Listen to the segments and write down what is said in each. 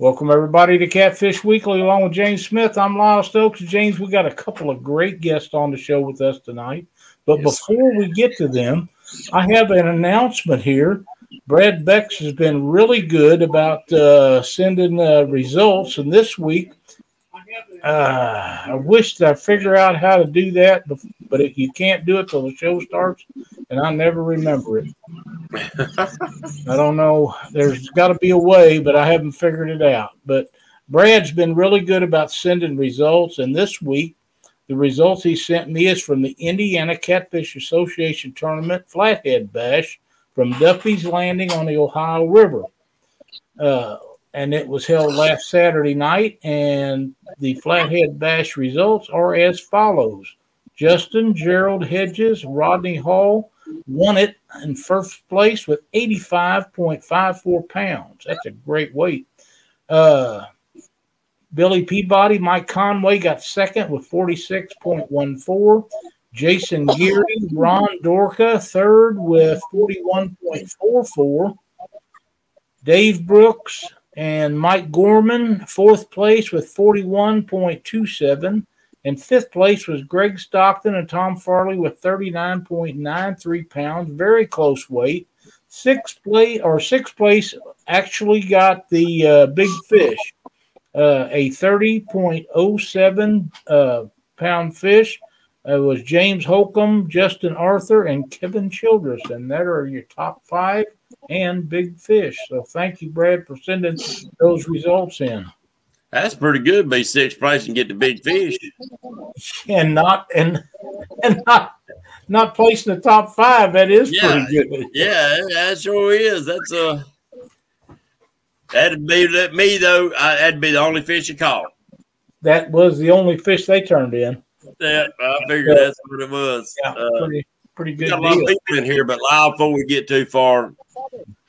Welcome everybody to Catfish Weekly, along with James Smith. I'm Lyle Stokes. James, we got a couple of great guests on the show with us tonight. But yes, before we get to them, I have an announcement here. Brad Bex has been really good about uh, sending uh, results, and this week uh, I wish I figure out how to do that, but, but if you can't do it till the show starts, and I never remember it. I don't know. There's got to be a way, but I haven't figured it out. But Brad's been really good about sending results, and this week the results he sent me is from the Indiana Catfish Association Tournament Flathead Bash from Duffy's Landing on the Ohio River. Uh, and it was held last Saturday night. And the Flathead Bash results are as follows Justin Gerald Hedges, Rodney Hall won it in first place with 85.54 pounds. That's a great weight. Uh, Billy Peabody, Mike Conway got second with 46.14. Jason Geary, Ron Dorka, third with 41.44. Dave Brooks, and Mike Gorman, fourth place with 41.27. And fifth place was Greg Stockton and Tom Farley with 39.93 pounds, very close weight. Sixth place or sixth place actually got the uh, big fish, uh, a 30.07 uh, pound fish. It was James Holcomb, Justin Arthur, and Kevin Childress, and that are your top five and big fish. So thank you, Brad, for sending those results in. That's pretty good. Be sixth place and get the big fish, and not and and not not placing the top five. That is yeah, pretty good. Yeah, that sure is. That's a uh, that'd be that me though. I, that'd be the only fish you caught. That was the only fish they turned in. Yeah, I figured that's what it was. Yeah, uh, pretty pretty good. We got a lot of people in here, but loud before we get too far,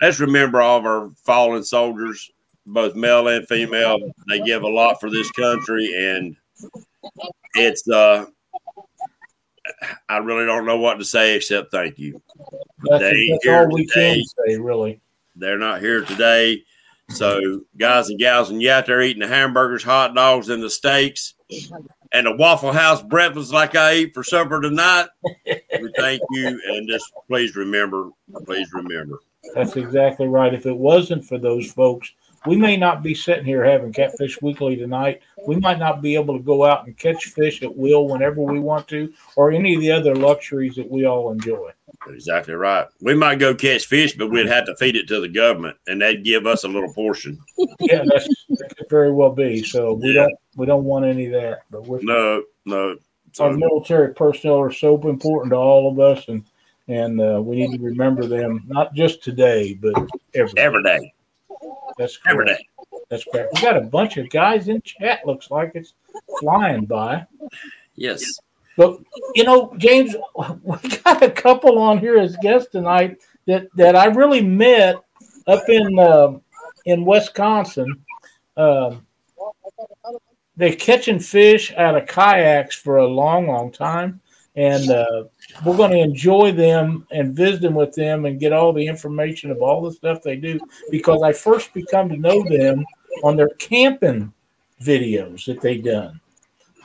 let's remember all of our fallen soldiers, both male and female. They give a lot for this country, and it's uh, I really don't know what to say except thank you. That's, that's all we today. can say, really. They're not here today. So, guys and gals, and you out there eating the hamburgers, hot dogs, and the steaks, and a Waffle House breakfast like I eat for supper tonight, we thank you. And just please remember, please remember. That's exactly right. If it wasn't for those folks, we may not be sitting here having Catfish Weekly tonight. We might not be able to go out and catch fish at will whenever we want to, or any of the other luxuries that we all enjoy. Exactly right. We might go catch fish, but we'd have to feed it to the government, and they'd give us a little portion. yeah, that's, that could very well be. So we yeah. don't we don't want any of that. But we're, no, no. Our military personnel are so important to all of us, and and uh, we need to remember them not just today, but every every day. That's correct. every day. That's correct. We got a bunch of guys in chat. Looks like it's flying by. Yes. But you know, James, we got a couple on here as guests tonight that that I really met up in uh, in Wisconsin. Uh, they're catching fish out of kayaks for a long, long time, and uh, we're going to enjoy them and visit them with them and get all the information of all the stuff they do because I first become to know them on their camping videos that they've done.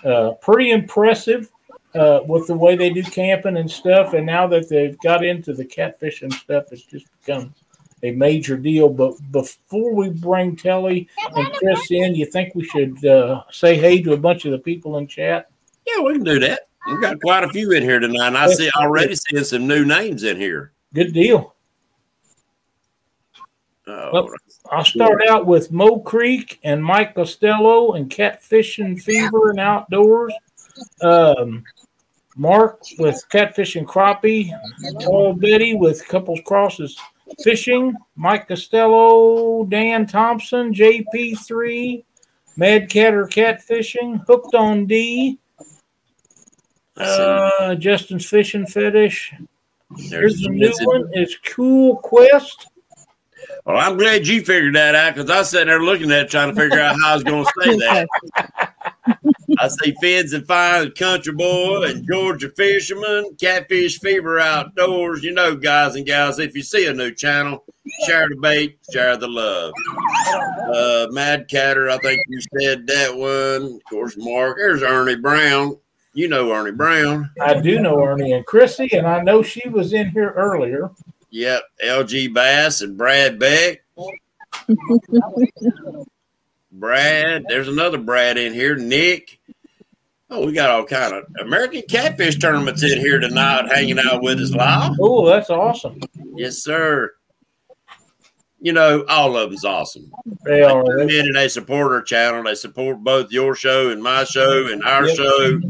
Uh, pretty impressive uh, with the way they do camping and stuff. And now that they've got into the catfish and stuff, it's just become a major deal. But before we bring Kelly and Chris in, you think we should uh, say hey to a bunch of the people in chat? Yeah, we can do that. We've got quite a few in here tonight. And I see already seeing some new names in here. Good deal. Oh, well, I'll start out with Mo Creek and Mike Costello and Catfishing Fever and Outdoors. Um, Mark with Catfish and Crappie. Paul Betty with Couples Crosses Fishing. Mike Costello, Dan Thompson, JP3, Mad Catter Catfishing, Hooked on D, uh, Justin's Fishing Fetish. There's a new one. It's Cool Quest. Well, I'm glad you figured that out because I was sitting there looking at it, trying to figure out how I was going to say that. I see Feds and Fine, Country Boy, and Georgia Fisherman, Catfish Fever Outdoors. You know, guys and gals, if you see a new channel, share the bait, share the love. Uh, Mad Catter, I think you said that one. Of course, Mark. There's Ernie Brown. You know Ernie Brown. I do know Ernie and Chrissy, and I know she was in here earlier. Yep, LG Bass and Brad Beck. Brad, there's another Brad in here. Nick. Oh, we got all kind of American catfish tournaments in here tonight, hanging out with us live. Oh, that's awesome. Yes, sir. You know, all of them's awesome. They are. They, and they support our channel. They support both your show and my show and our yep. show,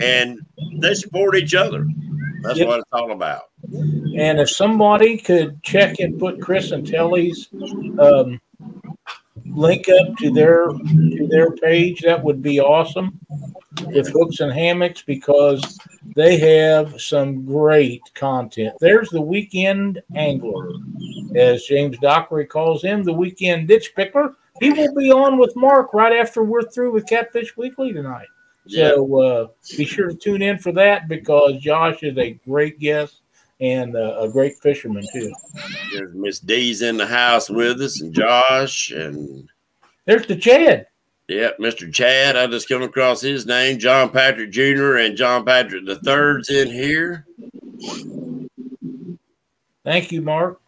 and they support each other. That's yep. what it's all about. And if somebody could check and put Chris and Telly's um, link up to their to their page, that would be awesome. If hooks and hammocks, because they have some great content. There's the weekend angler, as James Dockery calls him, the weekend ditch picker. He will be on with Mark right after we're through with Catfish Weekly tonight. So uh, be sure to tune in for that because Josh is a great guest and uh, a great fisherman too. There's Miss D's in the house with us, and Josh, and there's the Chad. Yep, Mr. Chad. I just came across his name, John Patrick Jr. and John Patrick the Third's in here. Thank you, Mark.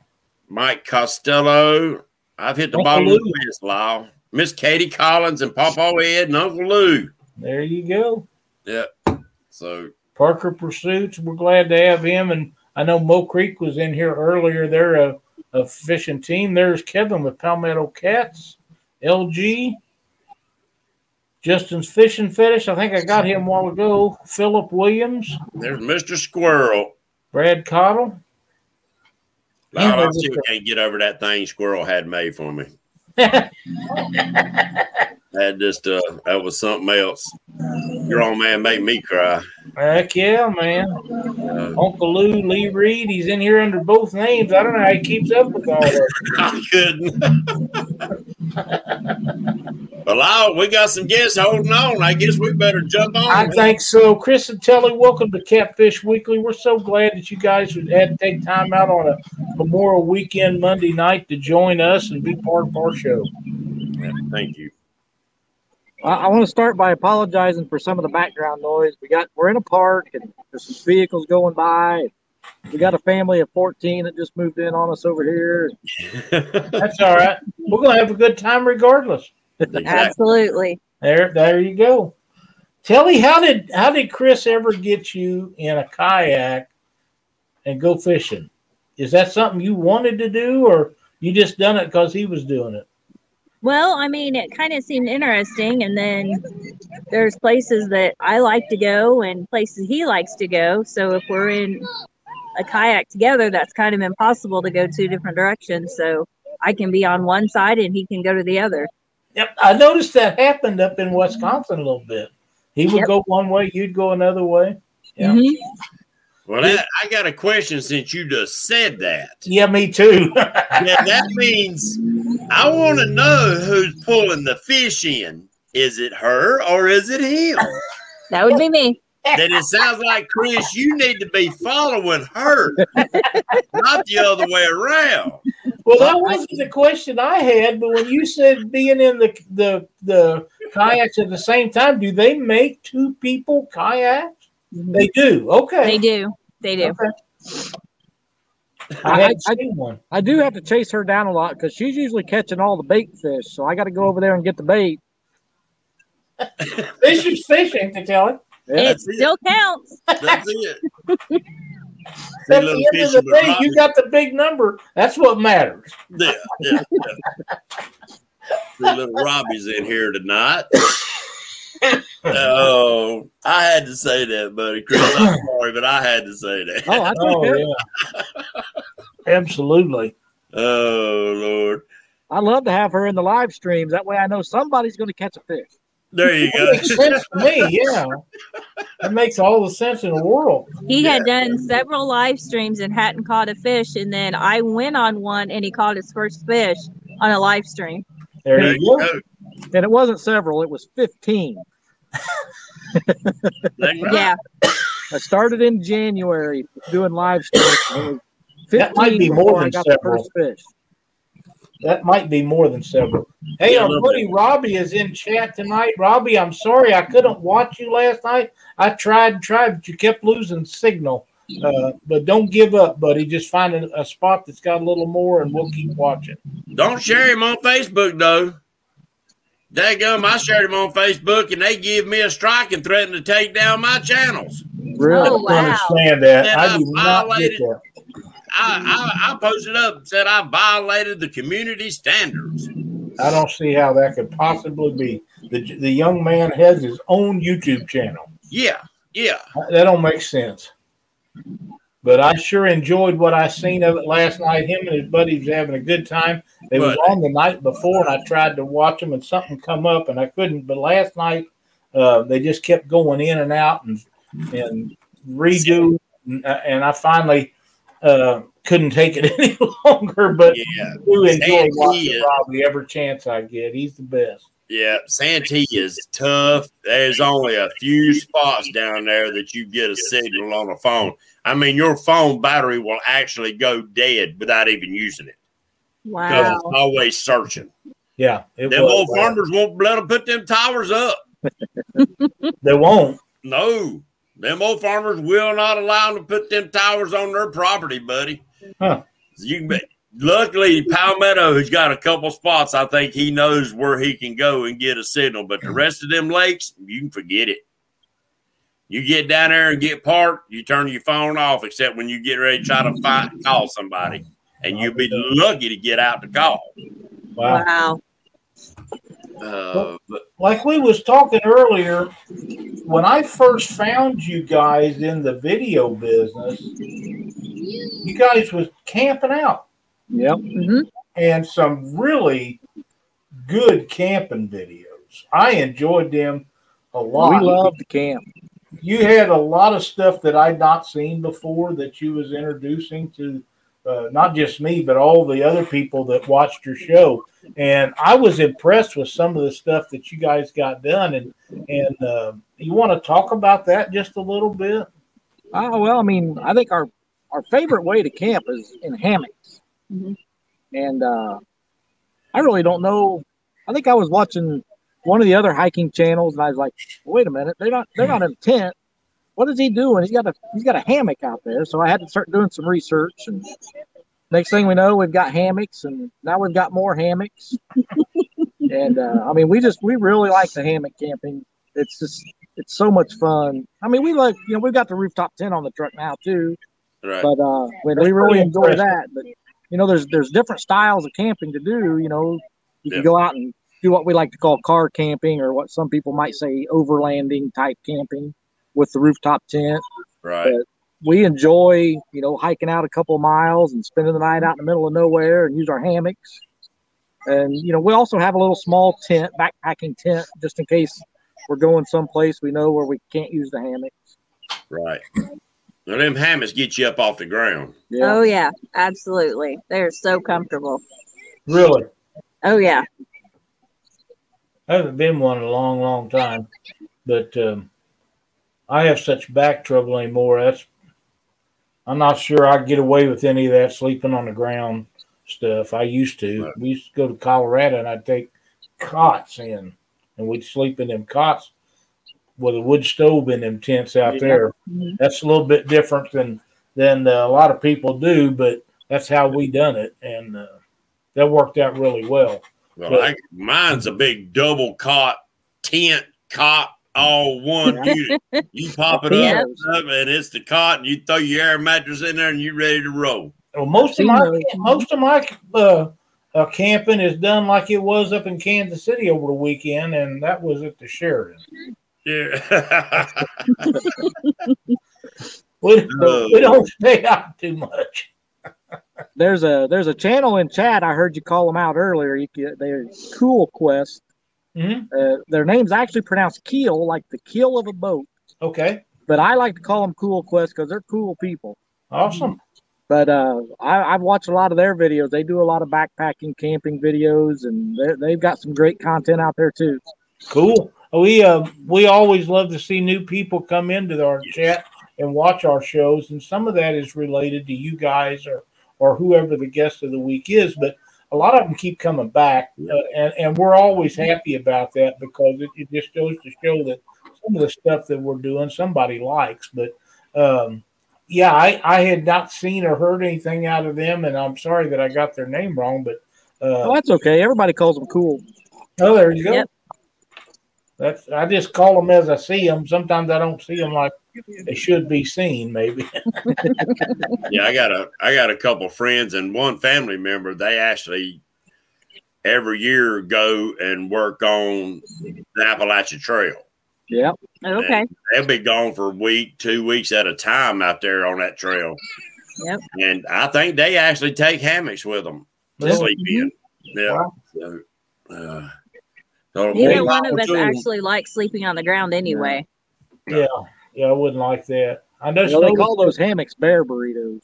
Mike Costello. I've hit the Uncle bottom Lou. of the list, Lyle. Miss Katie Collins and Papa Ed and Uncle Lou. There you go. Yep. So Parker Pursuits, we're glad to have him. And I know Mo Creek was in here earlier. They're a, a fishing team. There's Kevin with Palmetto Cats, LG, Justin's Fishing Fetish. I think I got him a while ago. Philip Williams. There's Mr. Squirrel. Brad Cottle. I still can't get over that thing Squirrel had made for me. that just uh that was something else. Your old man made me cry. Heck yeah, man. Uh, Uncle Lou, Lee Reed, he's in here under both names. I don't know how he keeps up with all that. I couldn't. well, I, we got some guests holding on. I guess we better jump on. I think so. Chris and Telly, welcome to Catfish Weekly. We're so glad that you guys had to take time out on a Memorial Weekend Monday night to join us and be part of our show. Yeah, thank you. I, want to start by apologizing for some of the background noise. We got we're in a park and there's some vehicles going by. We got a family of 14 that just moved in on us over here. That's all right. We're gonna have a good time regardless. Absolutely. There, there you go. Telly, how did how did Chris ever get you in a kayak and go fishing? Is that something you wanted to do, or you just done it because he was doing it? Well, I mean, it kind of seemed interesting, and then there's places that I like to go and places he likes to go. So if we're in a kayak together, that's kind of impossible to go two different directions. So I can be on one side and he can go to the other. Yep, I noticed that happened up in Wisconsin a little bit. He would yep. go one way, you'd go another way. Yeah. Mm-hmm. Well, that, I got a question since you just said that. Yeah, me too. yeah, that means I want to know who's pulling the fish in. Is it her or is it him? That would be me. Then it sounds like Chris, you need to be following her, not the other way around. Well, that wasn't the question I had, but when you said being in the the the kayaks at the same time, do they make two people kayaks? Mm-hmm. They do. Okay. They do. They do. Okay. I, I, one. I do have to chase her down a lot because she's usually catching all the bait fish. So I got to go over there and get the bait. fish is fishing, to tell it. Yeah, it still it. counts. That's it. At the end of the day, you got the big number. That's what matters. Yeah, yeah, yeah. Three little Robbies in here tonight oh, I had to say that, buddy. Chris, I'm sorry, but I had to say that. Oh, I oh yeah. Absolutely. Oh, Lord. I love to have her in the live streams. That way I know somebody's going to catch a fish. There you go. makes sense to me, yeah. It makes all the sense in the world. He yeah. had done several live streams and hadn't caught a fish, and then I went on one and he caught his first fish on a live stream. There, there you go. go. And it wasn't several, it was 15 yeah. I started in January doing live streams. That might be more than I got several. the first fish. that might be more than several. Hey, Yeah, our buddy Robbie is in chat tonight. Robbie, I'm sorry I couldn't watch you last night. I tried and tried, but you kept losing signal. Uh, but don't give up, buddy. Just find a, a spot that's got a little more, and we'll keep watching. Don't share him on Facebook though. Daggum, I shared him on Facebook and they give me a strike and threatened to take down my channels. Really? Oh, I wow. understand that. And I I do not get violated- that. I, I, I posted up and said I violated the community standards. I don't see how that could possibly be. The the young man has his own YouTube channel. Yeah, yeah. That don't make sense. But I sure enjoyed what I seen of it last night. Him and his buddies having a good time. They was on the night before, and I tried to watch them, and something come up, and I couldn't. But last night, uh, they just kept going in and out and and redo, and, and I finally uh, couldn't take it any longer. But Yeah, I do enjoy watching Robbie every chance I get. He's the best. Yeah. Santee is tough. There's only a few spots down there that you get a signal on a phone. I mean, your phone battery will actually go dead without even using it because it's always searching. Yeah, Them was old bad. farmers won't let them put them towers up. They won't. No, them old farmers will not allow them to put them towers on their property, buddy. Huh. You can bet. Luckily, Palmetto has got a couple spots. I think he knows where he can go and get a signal. But the rest of them lakes, you can forget it. You get down there and get parked, you turn your phone off, except when you get ready to try to find, call somebody, and you'll be lucky to get out to call. Wow. Wow. Uh, but like we was talking earlier when i first found you guys in the video business you guys was camping out Yep. hmm and some really good camping videos. I enjoyed them a lot. We love the camp. you had a lot of stuff that i'd not seen before that you was introducing to uh, not just me but all the other people that watched your show. And i was impressed with some of the stuff that you guys got done. And and uh, you want to talk about that just a little bit? Oh well, I mean, I think our our favorite way to camp is in hammocks, Mhm. and uh, I really don't know. I think I was watching one of the other hiking channels, and I was like, "Wait a minute, they're not they're not in a tent. What is he doing? He's got a he's got a hammock out there." So I had to start doing some research, and next thing we know, we've got hammocks, and now we've got more hammocks. and uh, I mean, we just we really like the hammock camping. It's just it's so much fun. I mean, we like you know we've got the rooftop tent on the truck now too, right. but uh, we, we really enjoy that. But you know, there's there's different styles of camping to do. You know, you Yeah. can go out and do what we like to call car camping, or what some people might say overlanding type camping with the rooftop tent. right. We enjoy you know hiking out a couple of miles and spending the night out in the middle of nowhere and use our hammocks. And you know, we also have a little small tent, backpacking tent, just in case we're going someplace we know where we can't use the hammock. Right. Now, them hammocks get you up off the ground. Yeah. Oh yeah, absolutely. They're so comfortable. really Oh yeah. I haven't been one in a long, long time, but um, I have such back trouble anymore. That's I'm not sure I get away with any of that sleeping on the ground stuff. I used to. Right. We used to go to Colorado and I'd take cots in, and we'd sleep in them cots with a wood stove in them tents out Yeah. there. Mhm. That's a little bit different than than uh, a lot of people do, but that's how we done it, and uh, that worked out really well. Well, I, mine's a big double cot tent cot all one unit. You pop it Yeah. up, and it's the cot, and you throw your air mattress in there, and you're ready to roll. Well, most of my most of my uh, uh, camping is done like it was up in Kansas City over the weekend, and that was at the Sheraton. Yeah. We, Oh. we don't stay out too much. There's a there's a channel in chat. I heard you call them out earlier. You can, they're Cool Quest. Mhm. Uh, their name's actually pronounced keel, like the keel of a boat. Okay, But I like to call them Cool Quest because they're cool people. awesome. But uh, I, I've watched a lot of their videos. They do a lot of backpacking, camping videos, and they've got some great content out there too. Cool. We uh we always love to see new people come into our chat and watch our shows, and some of that is related to you guys or or whoever the guest of the week is. But a lot of them keep coming back, uh, and and we're always happy about that because it, it just goes to show that some of the stuff that we're doing somebody likes. But um, yeah, I I had not seen or heard anything out of them, and I'm sorry that I got their name wrong, but. Uh, Oh, that's okay. Everybody calls them cool. Oh, there you go. Yep. That's I just call them as I see them. Sometimes I don't see them like they should be seen. Maybe. Yeah, I got a I got a couple friends and one family member. They actually every year go and work on the Appalachian Trail. Yep. Okay. They'll be gone for a week, two weeks at a time out there on that trail. Yep. And I think they actually take hammocks with them to Really? sleep in. Yeah. Wow. So, uh, so Neither one of us power actually likes sleeping on the ground anyway. Yeah, yeah, I wouldn't like that. I know. You know, they call those hammocks bear burritos.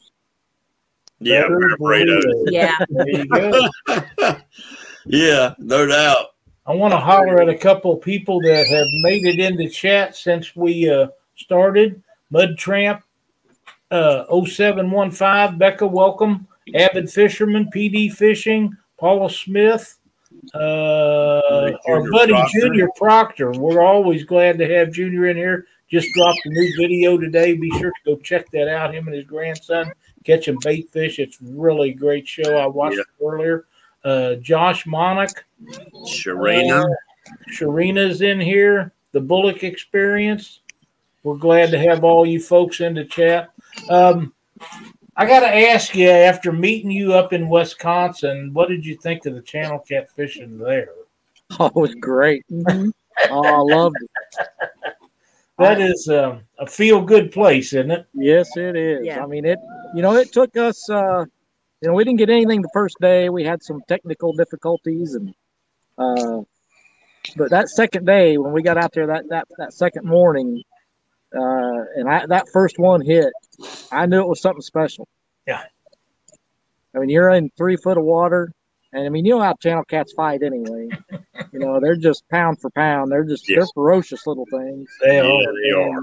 Yeah, Better bear burritos. burritos. Yeah. There you go. yeah, no doubt. I want to holler at a couple of people that have made it into chat since we uh, started. Mud Tramp uh, 0715, Becca, welcome. Avid Fisherman, PD Fishing, Paula Smith, uh, our buddy Proctor. Junior Proctor. We're always glad to have Junior in here. Just dropped a new video today. Be sure to go check that out. Him and his grandson catching bait fish. It's really great show. I watched Yeah. it earlier. Uh, Josh Monach. Sharina. Uh, Sharina's in here. The Bullock Experience. We're glad to have all you folks in the chat. Um, I got to ask you, after meeting you up in Wisconsin, what did you think of the channel cat fishing there? Oh, it was great. Mhm. Oh, I loved it. That is um, a feel good place, isn't it? Yes, it is. Yeah. I mean, it. You know, it took us. Uh, you know, we didn't get anything the first day. We had some technical difficulties, and uh, but that second day when we got out there, that that that second morning, uh, and I, that first one hit, I knew it was something special. Yeah. I mean, you're in three foot of water, and I mean, you know how channel cats fight anyway. you know, they're just pound for pound. They're just they're ferocious little things. They Yeah, are. they are.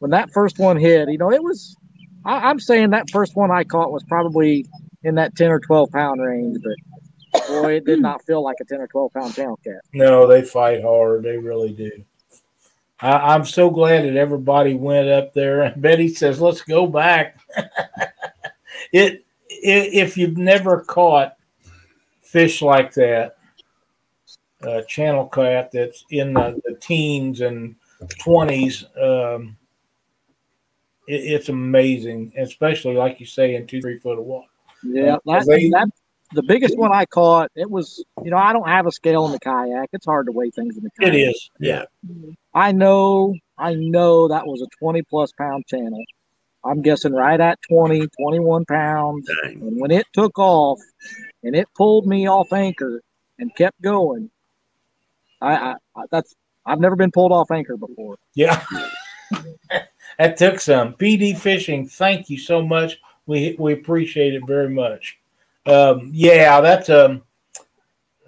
When that first one hit, you know, it was. I, I'm saying that first one I caught was probably in that 10 or 12 pound range, but boy, it did not feel like a 10 or 12 pound channel cat. No, they fight hard. They really do. I, I'm so glad that everybody went up there. And Betty says, "Let's go back." it, i if you've never caught fish like that, uh, channel cat that's in the, the teens and twenties, um, it, it's amazing. Especially like you say, in two three foot of water. Yeah, that, They- that the biggest one I caught, it was, you know, I don't have a scale in the kayak. It's hard to weigh things in the kayak. It is. Yeah. I know, I know that was a 20 plus pound channel. I'm guessing right at 20, 21 pounds. Dang. And when it took off and it pulled me off anchor and kept going, I, I, I that's I've never been pulled off anchor before. Yeah. that took some. PD Fishing, thank you so much. We we appreciate it very much. Um, yeah, that's um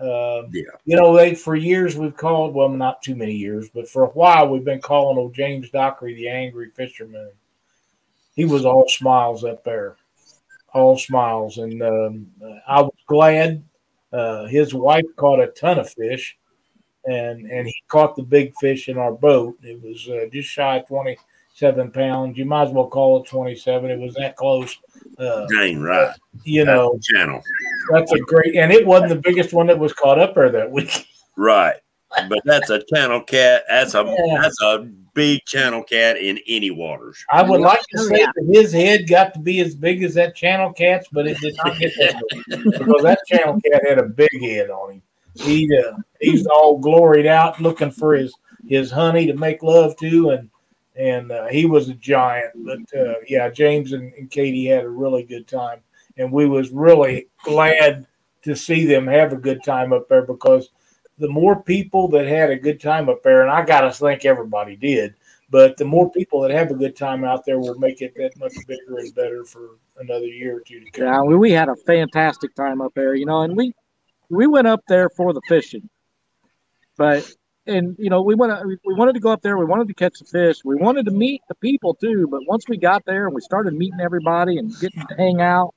uh, Yeah. you know, they for years we've called well not too many years, but for a while we've been calling old James Dockery the angry fisherman. He was all smiles up there. All smiles. And um, I was glad uh, his wife caught a ton of fish and and he caught the big fish in our boat. It was uh, just shy of twenty seven pounds. You might as well call it twenty seven. It was that close. Uh, Dang right. you know, channel. that's a great, and it wasn't the biggest one that was caught up there that week. Right. But that's a channel cat. That's a Yeah. that's a big channel cat in any waters. I would like to Oh, say that his head got to be as big as that channel cat's, but it did not get that big because that channel cat had a big head on him. He uh, he's all gloried out looking for his his honey to make love to, and and uh, he was a giant. But uh, yeah, James and, and Katie had a really good time, and we was really glad to see them have a good time up there because the more people that had a good time up there, and I got to think everybody did, but the more people that have a good time out there will make it that much bigger and better for another year or two to come. Yeah, we, we had a fantastic time up there, you know, and we we went up there for the fishing, but and you know we went we wanted to go up there, we wanted to catch the fish, we wanted to meet the people too. But once we got there and we started meeting everybody and getting to hang out,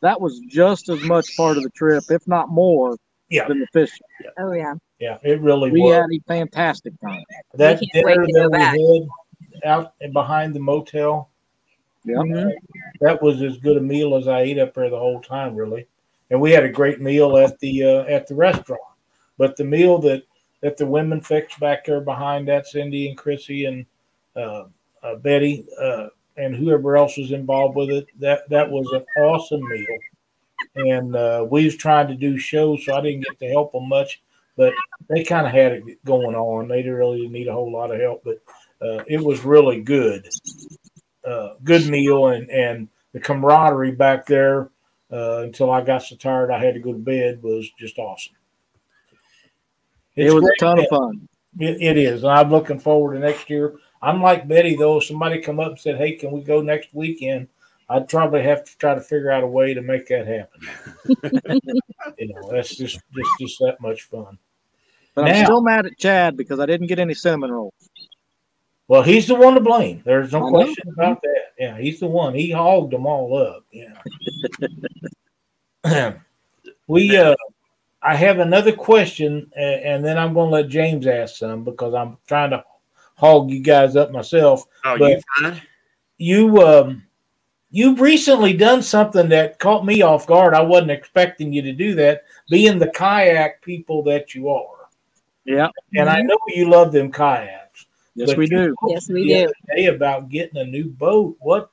that was just as much part of the trip, if not more, Yeah. than the fishing. Oh yeah. Yeah, it really We was. had a fantastic time. that We can't wait dinner to go that back. we had out and behind the motel, Yeah. Mhm. that was as good a meal as I ate up there the whole time, really. And we had a great meal at the uh, at the restaurant. But the meal that that the women fixed back there behind that, Cindy and Chrissy and uh, uh, Betty uh, and whoever else was involved with it, that that was an awesome meal. And uh, we was trying to do shows, so I didn't get to help them much. But they kind of had it going on. They didn't really need a whole lot of help, but uh, it was really good. Uh, good meal and and the camaraderie back there until I got so tired I had to go to bed was just awesome. It was a ton of fun. It, it is, and I'm looking forward to next year. I'm like Betty though. If somebody come up and said, "Hey, can we go next weekend?" I'd probably have to try to figure out a way to make that happen. you know, that's just just just that much fun. But Now- I'm still mad at Chad because I didn't get any cinnamon rolls. Well, he's the one to blame. There's I no know. question about that. Yeah, he's the one. He hogged them all up. Yeah. we uh I have another question a- and then I'm going to let James ask some because I'm trying to hog you guys up myself. Oh, But- you fine? You um you've recently done something that caught me off guard. I wasn't expecting you to do that, being the kayak people that you are. Yeah. And I know you love them kayaks. Yes, we do. Yes, we the do. other Day about getting a new boat. What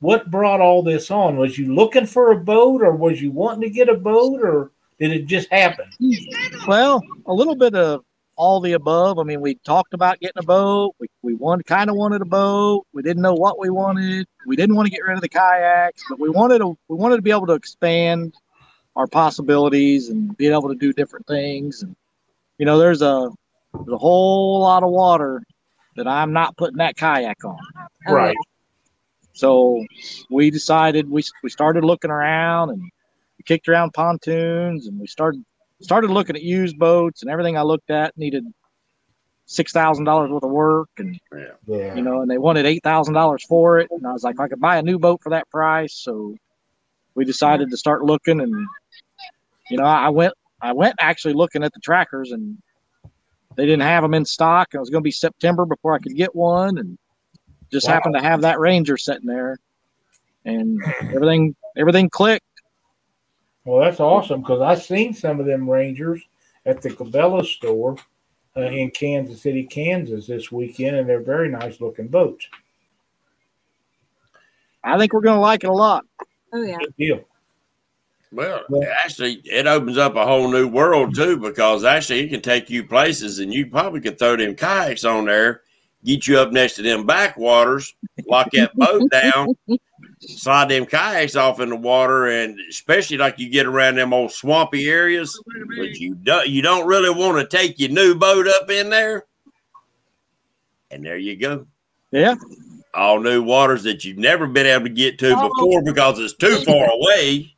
what brought all this on? Was you looking for a boat, or was you wanting to get a boat, or did it just happen? Well, a little bit of all the above. I mean, we talked about getting a boat. We, we wanted, kind of wanted a boat. We didn't know what we wanted. We didn't want to get rid of the kayaks, but we wanted to, we wanted to be able to expand our possibilities and be able to do different things. And, you know, there's a, there's a whole lot of water that I'm not putting that kayak on. Right. So we decided we we started looking around and we kicked around pontoons and we started started looking at used boats and everything I looked at needed six thousand dollars worth of work and Yeah. you know and they wanted eight thousand dollars for it and I was like I could buy a new boat for that price so we decided to start looking and you know I went I went actually looking at the trackers and they didn't have them in stock and it was going to be September before I could get one and just Wow. happened to have that Ranger sitting there and everything everything clicked Well, that's awesome because I seen some of them Rangers at the Cabela store uh, in Kansas City, Kansas this weekend, and they're very nice looking boats. I think we're going to like it a lot Oh yeah. Good deal. Well, Well- actually, it opens up a whole new world too because actually it can take you places, and you probably could throw them kayaks on there, get you up next to them backwaters, lock that boat down, slide them kayaks off in the water, and especially like you get around them old swampy areas, but you don't you don't really want to take your new boat up in there. And there you go. yeah All new waters that you've never been able to get to Oh. before because it's too far away.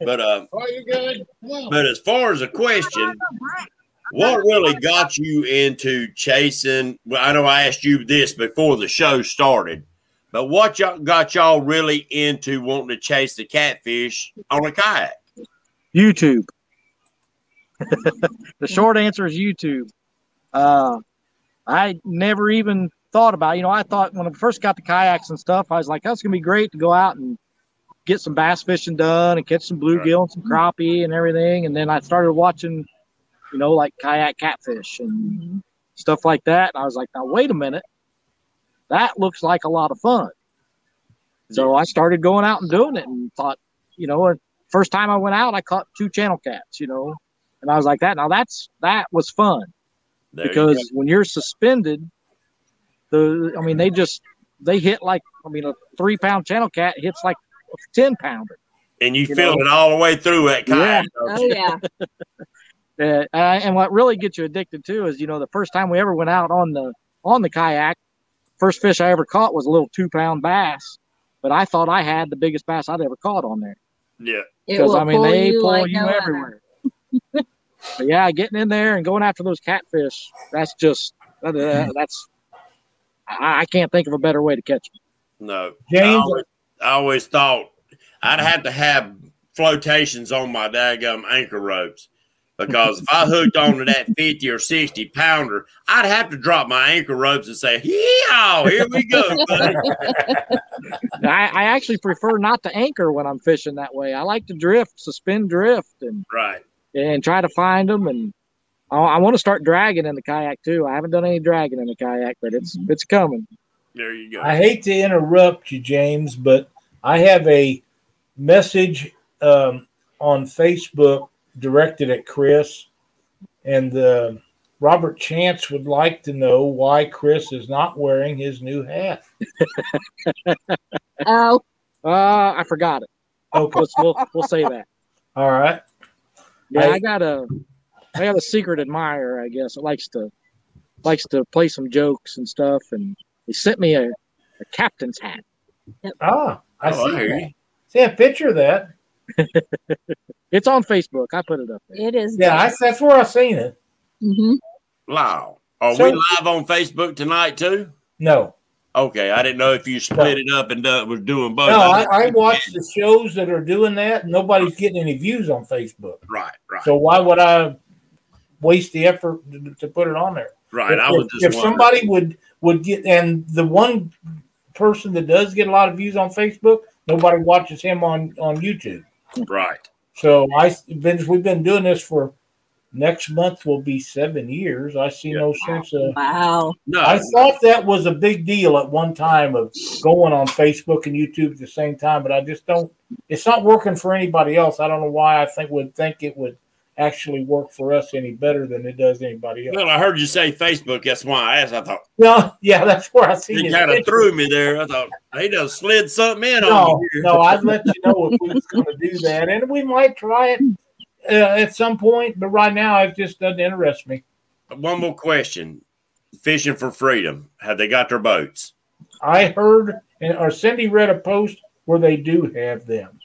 But uh, but as far as a question, what really got you into chasing? Well, I know I asked you this before the show started, but what y'all got y'all really into wanting to chase the catfish on a kayak? YouTube. The short answer is YouTube. Uh I never even thought about you know I thought when I first got the kayaks and stuff I was like that's going to be great to go out and get some bass fishing done and catch some bluegill and some crappie and everything. And then I started watching you know like kayak catfish and stuff like that. And I was like, now wait a minute, that looks like a lot of fun. So I started going out and doing it, and thought, you know, first time I went out, I caught two channel cats, you know, and I was like that. Now that's that was fun There you because when you're suspended, the I mean they just they hit like I mean a three pound channel cat hits like a ten pounder. and you, you feel know. it all the way through that kayak. don't Oh yeah. Uh, and what really gets you addicted too is you know the first time we ever went out on the on the kayak, first fish I ever caught was a little two pound bass, but I thought I had the biggest bass I'd ever caught on there Yeah. Because I mean pull they you pull like you no everywhere. but yeah, getting in there and going after those catfish, that's just that, uh, that's I, I can't think of a better way to catch them. No. I James, always, I always thought I'd have to have flotations on my daggum anchor ropes. Because if I hooked onto that 50 or 60 pounder, I'd have to drop my anchor ropes and say, Yeah, here we go, buddy. I, I actually prefer not to anchor when I'm fishing that way. I like to drift, suspend drift, and right. and try to find them. And I, I want to start dragging in the kayak too. I haven't done any dragging in the kayak, but it's it's coming. There you go. I hate to interrupt you, James, but I have a message um, on Facebook directed at Chris, and uh, Robert Chance would like to know why Chris is not wearing his new hat. Oh, Uh, I forgot it. Okay, Let's, we'll we'll say that. all right. Yeah, I- I got a I got a secret admirer, I guess. It likes to likes to play some jokes and stuff, and he sent me a, a captain's hat. Ah, I Oh, I see. hear that. you. See a picture of that. It's on Facebook. I put it up there. it is. Yeah, I, that's where I seen it. hmm Wow. Are So- we live on Facebook tonight too? No, Okay, I didn't know if you split it up and uh, was doing both. no, I, didn't- I watch the shows that are doing that. Nobody's getting any views on Facebook, Right, right, so why would I waste the effort to, to put it on there? right. if, I was if- just if wondering. somebody would would get and the one person that does get a lot of views on Facebook, nobody watches him on on YouTube. right. So I been we've been doing this for next month will be seven years. I see no sense of. Wow. No, I thought that was a big deal at one time of going on Facebook and YouTube at the same time, but I just don't. It's not working for anybody else. I don't know why. I think would think it would actually work for us any better than it does anybody else. well, I heard you say Facebook. That's why I asked. I thought No, yeah, that's where I see it. his kind of threw me there. I thought he done slid something in on No, you. no, I'd let you know if we was going to do that, and we might try it uh, at some point. But right now, it just doesn't interest me. One more question: Fishing for freedom. Have they got their boats? I heard, and or Cindy read a post where they do have them,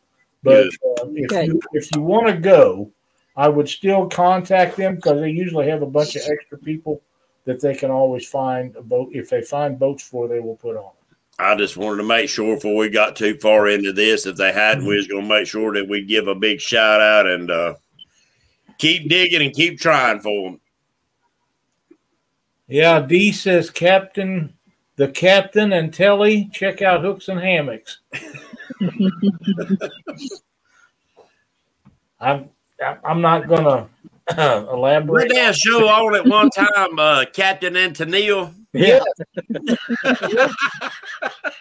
but uh, if Good. you if you want to go, I would still contact them because they usually have a bunch of extra people that they can always find a boat. If they find boats for, they will put on. I just wanted to make sure before we got too far into this, if they hadn't, we was going to make sure that we give a big shout out and uh, keep digging and keep trying for them. Yeah, D says Captain, the Captain and Telly. Check out hooks and hammocks. I'm I'm not gonna Did elaborate. they have a show on at one time, uh, Captain and Tennille? Yeah.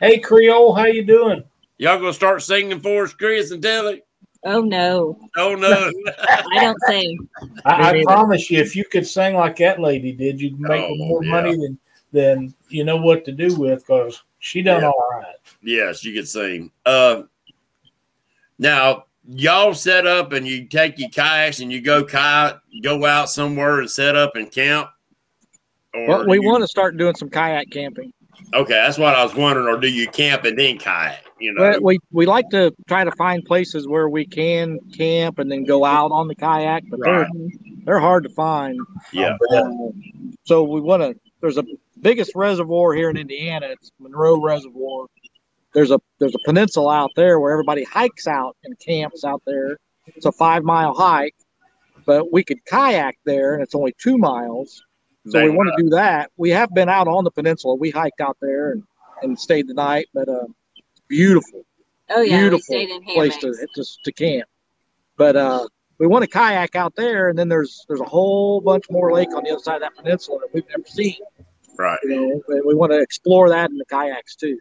Hey Creole, how you doing? Y'all gonna start singing for us, Chris and Telly? Oh no, Oh no! I don't sing. I, I promise you, if you could sing like that lady did, you'd make Oh, more yeah. money than than you know what to do with because she done Yeah. all right. yes, you could sing. Uh, now y'all set up and you take your kayaks and you go kayak, go out somewhere and set up and camp. Or Well, we you- want to start doing some kayak camping. Okay, that's what I was wondering. Or do you camp and then kayak? You know, we we like to try to find places where we can camp and then go out on the kayak, but Right. they're they're hard to find. yeah. Uh, so we want to. There's a biggest reservoir here in Indiana. It's Monroe Reservoir. There's a there's a peninsula out there where everybody hikes out and camps out there. It's a five mile hike, but we could kayak there, and it's only two miles. So we want to do that. We have been out on the peninsula. We hiked out there and, and stayed the night, but uh, it's beautiful Oh yeah, Beautiful we stayed in place hammocks. to to, to camp. But uh, we want to kayak out there, and then there's there's a whole bunch more lake on the other side of that peninsula that we've never seen. right. You know, and we want to explore that in the kayaks too.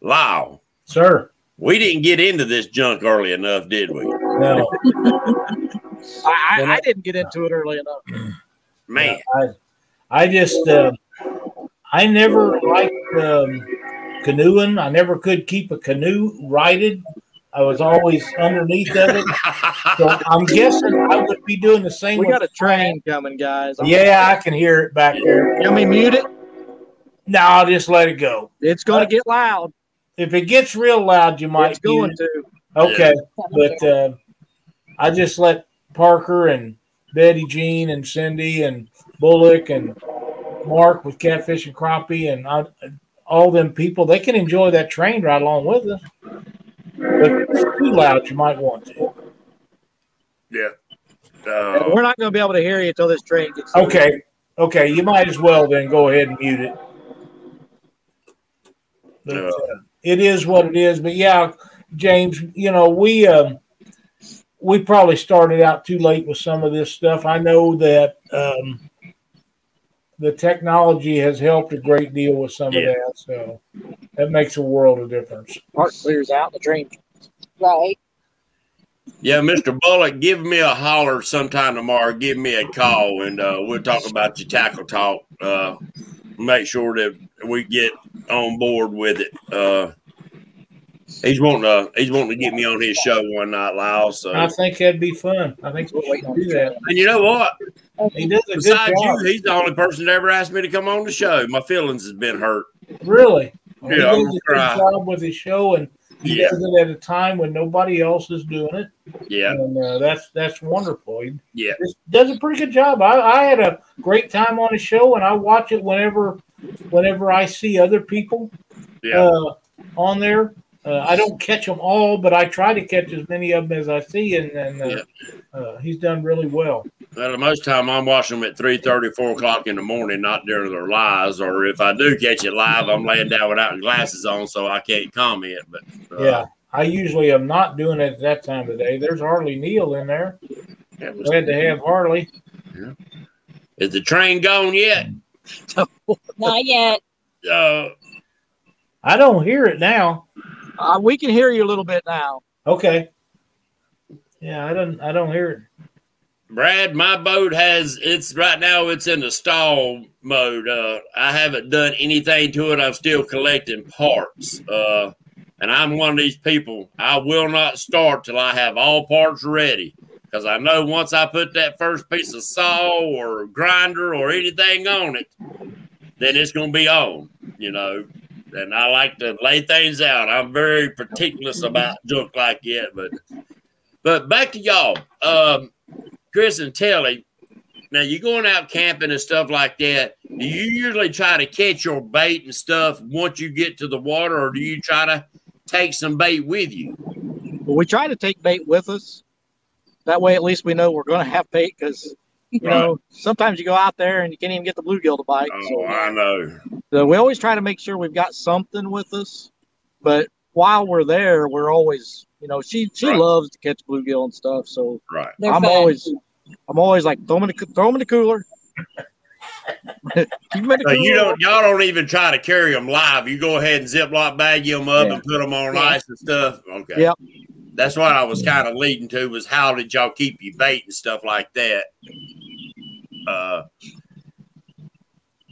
Wow. Sir, We didn't get into this junk early enough, did we? no, I, I, I didn't get into it early enough. Man, I I just uh, I never liked um, canoeing. I never could keep a canoe righted. I was always underneath of it. So I'm guessing I would be doing the same. We with got a train coming, guys. Yeah, I can hear it back there. Let me mute it. No, I'll just let it go. It's going to get loud. If it gets real loud, you might It's going to. it. Okay, but uh, I just let Parker and Betty Jean and Cindy and Bullock and Mark with Catfish and Crappie and I, all them people. They can enjoy that train right along with us. But if it's too loud, you might want to. Yeah. Uh, we're not going to be able to hear you until this train gets. through. Okay. Okay. You might as well then go ahead and mute it. But, Yeah. uh, it is what it is. But yeah, James, you know, we um, we probably started out too late with some of this stuff. I know that um, the technology has helped a great deal with some Yeah. of that. So that makes a world of difference. Part clears out, the train. Right. yeah, Mr. Bullock, give me a holler sometime tomorrow. Give me a call, and uh, we'll talk about your tackle talk. Uh, make sure that we get on board with it. Uh, he's wanting to he's wanting to get me on his show one night, Lyle. So, I think that'd be fun. I think we should do that. and you know what? He does a good job. you, he's the only person that ever asked me to come on the show. My feelings has been hurt. Really? He Yeah, I'm a good job with his show, and he Yeah. does it at a time when nobody else is doing it, Yeah, and uh, that's that's wonderful. He yeah, does a pretty good job. I, I had a great time on the show, and I watch it whenever whenever I see other people yeah. uh, on there. Uh, I don't catch them all, but I try to catch as many of them as I see, and, and uh, uh, he's done really well. Well, most time I'm watching them at 3 4 o'clock in the morning, not during their lives. Or if I do catch it live, I'm laying down without glasses on, so I can't comment. But uh, Yeah, I usually am not doing it at that time of day. There's Harley Neal in there. it was- Glad to have Harley. is the train gone yet? Not yet. Uh, I don't hear it now. Uh, we can hear you a little bit now. Okay. Yeah, I don't. I don't hear it. Brad, my boat has it's right now. It's in the stall mode. Uh, I haven't done anything to it. I'm still collecting parts. Uh, and I'm one of these people. I will not start till I have all parts ready. Because I know once I put that first piece of saw or grinder or anything on it, then it's going to be on, you know. And I like to lay things out. I'm very particular about junk like that. But but back to y'all. Um, Chris and Telly, now you're going out camping and stuff like that. Do you usually try to catch your bait and stuff once you get to the water, or do you try to take some bait with you? But we try to take bait with us. That way, at least we know we're going to have bait because, you know, sometimes you go out there and you can't even get the bluegill to bite. Oh, So, I know. so we always try to make sure we've got something with us. But while we're there, we're always, you know, she she Right. loves to catch bluegill and stuff. So Right. They're I'm fun. always, I'm always like throw them in the, coo- throw 'em in the cooler. Keep 'em in the So you cooler. don't, y'all don't even try to carry them live. You go ahead and ziploc bag them up Yeah. and put them on Yeah. ice and stuff. Okay. Yep. That's what I was kind of leading to was how did y'all keep your bait and stuff like that? Uh,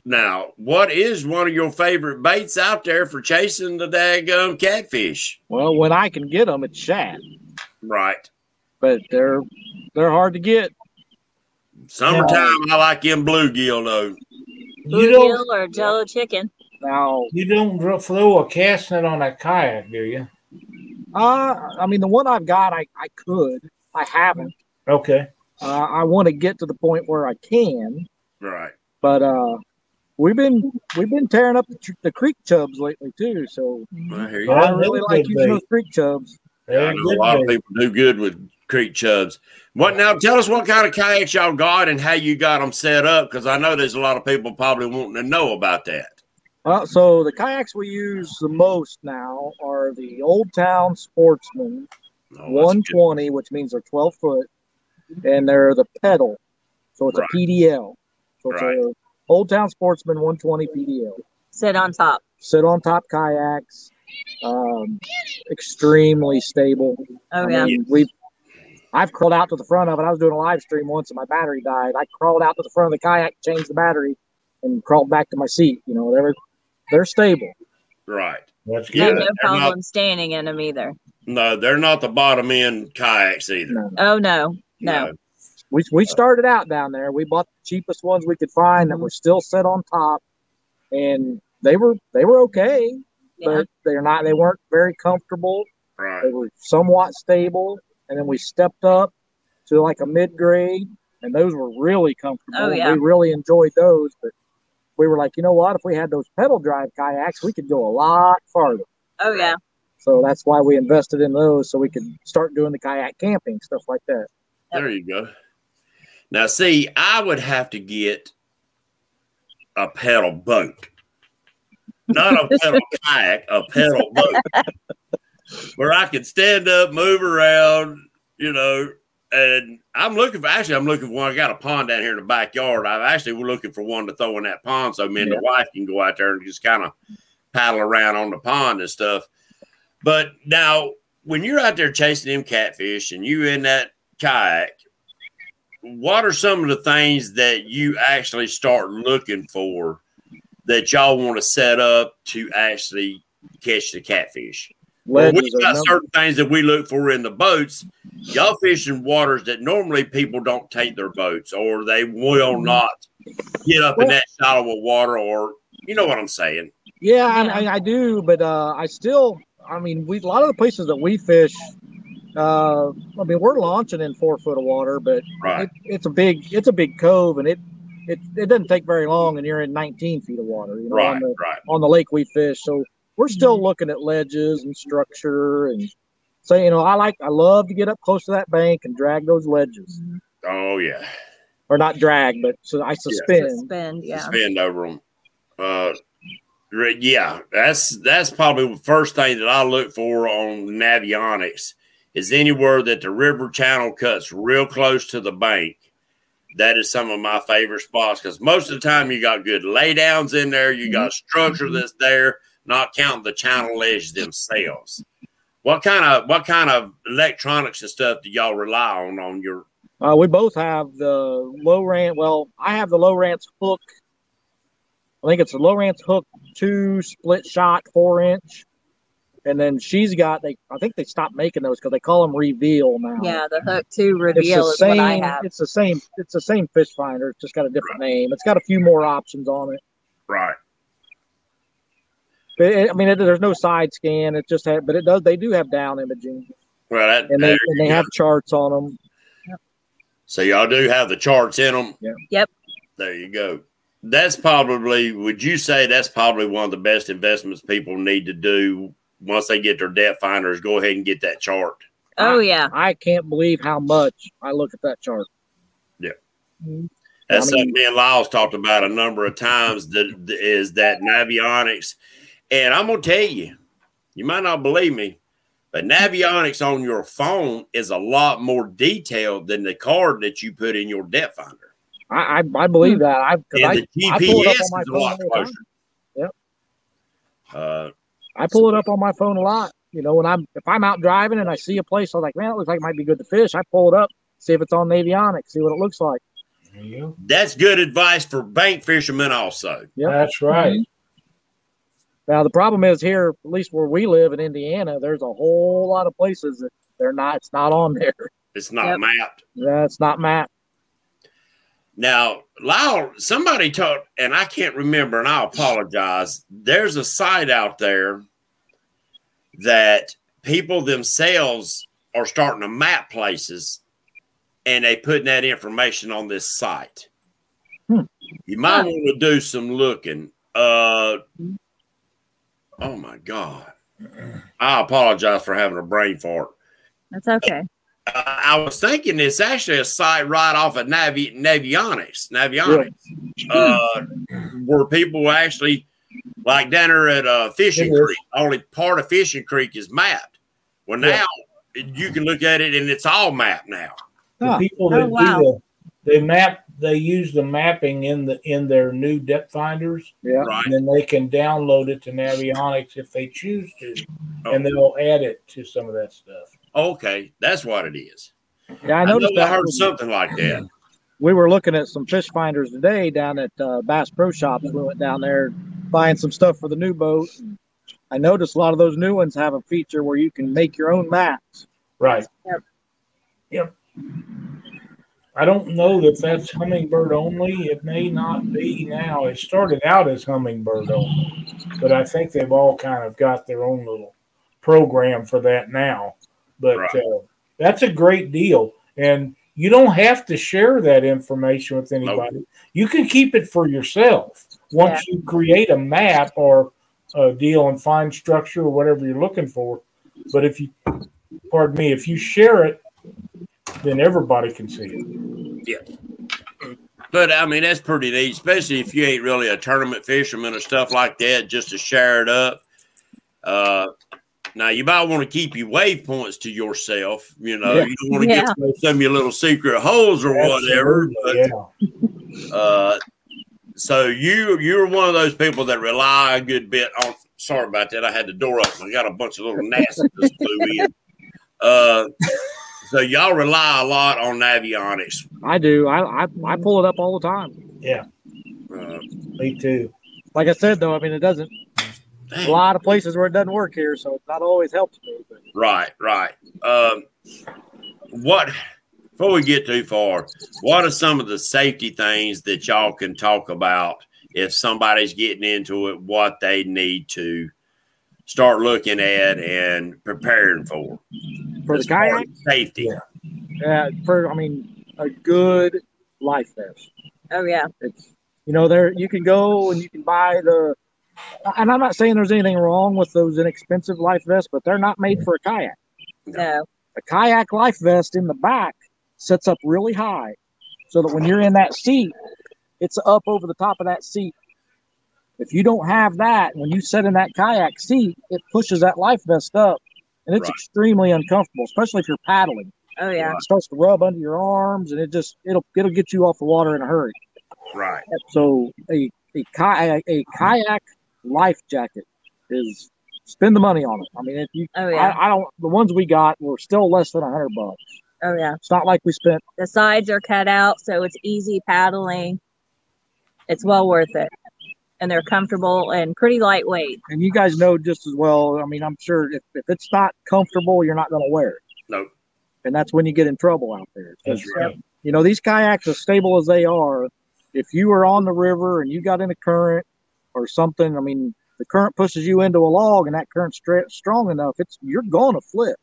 now, what is one of your favorite baits out there for chasing the daggum catfish? Well, when I can get them, it's shad, Right. but they're they're hard to get. Summertime, I like them bluegill though. You don't. Bluegill or Jello chicken. Now, You don't throw a cast net on a kayak, do you? Uh, I mean, the one I've got, I I could, I haven't. Okay. Uh, I want to get to the point where I can, Right. but uh, we've been we've been tearing up the, tr- the creek chubs lately too. So I hear you. I really like good using bait. those creek chubs. They're I know a good lot of people do good with creek chubs. What now? Tell us what kind of kayaks y'all got and how you got them set up, because I know there's a lot of people probably wanting to know about that. Uh, so the kayaks we use the most now are the Old Town Sportsman Oh, that's good. 120, which means they're 12 foot, and they're the pedal, so it's Right. a PDL. So it's Right. a Old Town Sportsman 120 PDL. Sit on top. Sit on top kayaks, um, extremely stable. Oh I yeah. mean, we I've crawled out to the front of it. I was doing a live stream once and my battery died. I crawled out to the front of the kayak, changed the battery, and crawled back to my seat. You know, they're they're stable. Right. That's I Yeah, good. no they're not- problem standing in them either. No, they're not the bottom end kayaks either. No. Oh no, no. We we started out down there. We bought the cheapest ones we could find that were still set on top, and they were they were okay, Yeah. but they're not. They weren't very comfortable. Right. They were somewhat stable, and then we stepped up to like a mid grade, and those were really comfortable. Oh, yeah. We really enjoyed those, but we were like, you know what? If we had those pedal drive kayaks, we could go a lot farther. Oh yeah. So that's why we invested in those so we could start doing the kayak camping stuff like that. There you go. Now, see, I would have to get a pedal boat, not a pedal kayak, a pedal boat, where I could stand up, move around, you know. And I'm looking for actually, I'm looking for one. I got a pond down here in the backyard. I'm actually we're looking for one to throw in that pond so me and Yeah. the wife can go out there and just kind of paddle around on the pond and stuff. But now, when you're out there chasing them catfish and you in that kayak, what are some of the things that you actually start looking for that y'all want to set up to actually catch the catfish? Well, we've got certain things that we look for in the boats. Y'all fish in waters that normally people don't take their boats or they will not get up in that shallow of water or you know what I'm saying. Yeah, I, Yeah. I, I do, but uh, I still, I mean, we a lot of the places that we fish, uh, I mean, we're launching in four foot of water, but Right. it, it's a big, it's a big cove, and it, it, it doesn't take very long, and you're in 19 feet of water, you know, Right, on the right. on the lake we fish. So we're still mm-hmm. looking at ledges and structure, and so you know, I like, I love to get up close to that bank and drag those ledges, Oh yeah. or not drag, but so I suspend. Suspend, yeah. Spend over them. Uh yeah, that's that's probably the first thing that I look for on Navionics is anywhere that the river channel cuts real close to the bank. That is some of my favorite spots because most of the time you got good laydowns in there, you got mm-hmm. structure mm-hmm. that's there, not counting the channel edges themselves. What kind of what kind of electronics and stuff do y'all rely on on your Uh, we both have the Lowrance. Well, I have the Lowrance hook. I think it's a Lowrance hook two split shot four inch, and then she's got they. I think they stopped making those because they call them reveal now. Yeah, the hook two it's reveal the is what I same. have. It's the same. It's the same fish finder. It's just got a different name. It's got a few more options on it. Right? But it, I mean, it, there's no side scan. It just had, but it does. They do have down imaging, Well, that, and they and they have charts on them. So y'all do have the charts in them. Yeah. Yep. There you go. That's probably. Would you say that's probably one of the best investments people need to do once they get their depth finders? Go ahead and get that chart. Oh yeah. I can't believe how much I look at that chart. Yeah. Mm-hmm. That's I mean- something me and Lyles talked about a number of times. That is that Navionics, and I'm gonna tell you, you might not believe me, but Navionics on your phone is a lot more detailed than the card that you put in your depth finder. I I, I believe that. I, 'cause And I, the pull it up GPS on my is a phone lot all the time. closer. Yep. Uh, I pull it up on my phone a lot. You know, when I'm if I'm out driving and I see a place, I'm like, man, it looks like it might be good to fish. I pull it up, see if it's on Navionics, see what it looks like. There you go. that's good advice for bank fishermen, also. Yep. That's right. Now the problem is here, at least where we live in Indiana, there's a whole lot of places that they're not. It's not on there. It's not Yep. mapped. That's not mapped. Now, Lyle, somebody told, and I can't remember, and I apologize. There's a site out there that people themselves are starting to map places, and they putting that information on this site. Hmm. You might Huh. want to do some looking. Uh, oh my god! I apologize for having a brain fart. That's okay. Uh, I was thinking it's actually a site right off of Navi Navionics, Navionics, uh, where people actually like down there at uh, Fishing It is. Creek. Only part of Fishing Creek is mapped. Well, Yeah. now you can look at it and it's all mapped now. The Huh. people that Oh, wow. do the, they map, they use the mapping in the in their new depth finders, Yeah. Right? and then they can download it to Navionics if they choose to, Oh, and they'll add it to some of that stuff. okay, that's what it is. Yeah, I I, noticed know I heard something like that. We were looking at some fish finders today down at uh, Bass Pro Shops. We went down there buying some stuff for the new boat. I noticed a lot of those new ones have a feature where you can make your own maps. Right. Yep. Yep. I don't know that that's Humminbird only. It may not be now. It started out as Humminbird only, but I think they've all kind of got their own little program for that now. But Right. uh, that's a great deal, and you don't have to share that information with anybody. You can keep it for yourself. Once you create a map or a deal and find structure or whatever you're looking for, But if you, pardon me, if you share it, then everybody can see it. Yeah. But I mean, that's pretty neat, especially if you ain't really a tournament fisherman or stuff like that, just to share it up. Uh, now you might want to keep your waypoints to yourself. You know, Yeah. you don't want to Yeah. get some of your little secret holes or whatever. But yeah. uh, so you you're one of those people that rely a good bit on. Sorry about that. I had the door open. I got a bunch of little gnats that just flew in. Uh, so y'all rely a lot on Navionics. I do. I, I I pull it up all the time. Yeah, Uh, me too. Like I said, though, I mean, it doesn't. A lot of places where it doesn't work here, so it's not always helps me. But Right, right. Um, what before we get too far, what are some of the safety things that y'all can talk about if somebody's getting into it? What they need to start looking at and preparing for for the as kayak, safety. Yeah. yeah, for I mean, a good life vest. Oh yeah. It's you know there you can go and you can buy the. And I'm not saying there's anything wrong with those inexpensive life vests, but they're not made for a kayak. No. a kayak life vest in the back sets up really high so that when you're in that seat, it's up over the top of that seat. If you don't have that, when you sit in that kayak seat, it pushes that life vest up and it's Right. extremely uncomfortable, especially if you're paddling. Oh yeah. It starts to rub under your arms and it just it'll it'll get you off the water in a hurry. Right. So a a kayak a kayak life jacket is spend the money on it. I mean, if you Oh yeah. I, I don't the ones we got were still less than a hundred bucks. Oh yeah. It's not like we spent The sides are cut out, so it's easy paddling. It's well worth it, and they're comfortable and pretty lightweight. and you guys know just as well. I mean, I'm sure if, if it's not comfortable, you're not going to wear it. Nope. And that's when you get in trouble out there. That's right. You know, these kayaks, as stable as they are, if you are on the river and you got in a current or something, I mean, the current pushes you into a log and that current's stra- strong enough, it's you're going to flip.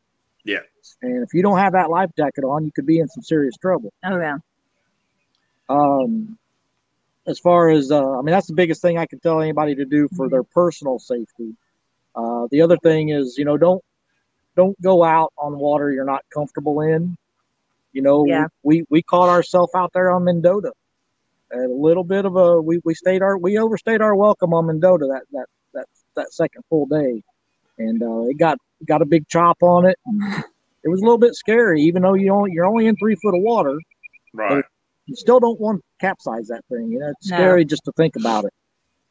Yeah. And if you don't have that life jacket on, you could be in some serious trouble. Oh yeah. Um, as far as uh, I mean, that's the biggest thing I can tell anybody to do for their personal safety. Uh, the other thing is, you know, don't don't go out on water you're not comfortable in. You know, Yeah. we we caught ourselves out there on Mendota. A little bit of a we, we stayed our we overstayed our welcome on Mendota that that that that second full day, and uh, it got got a big chop on it. It was a little bit scary, even though you only you're only in three foot of water Right. You still don't want to capsize that thing. You know, it's No. scary just to think about it.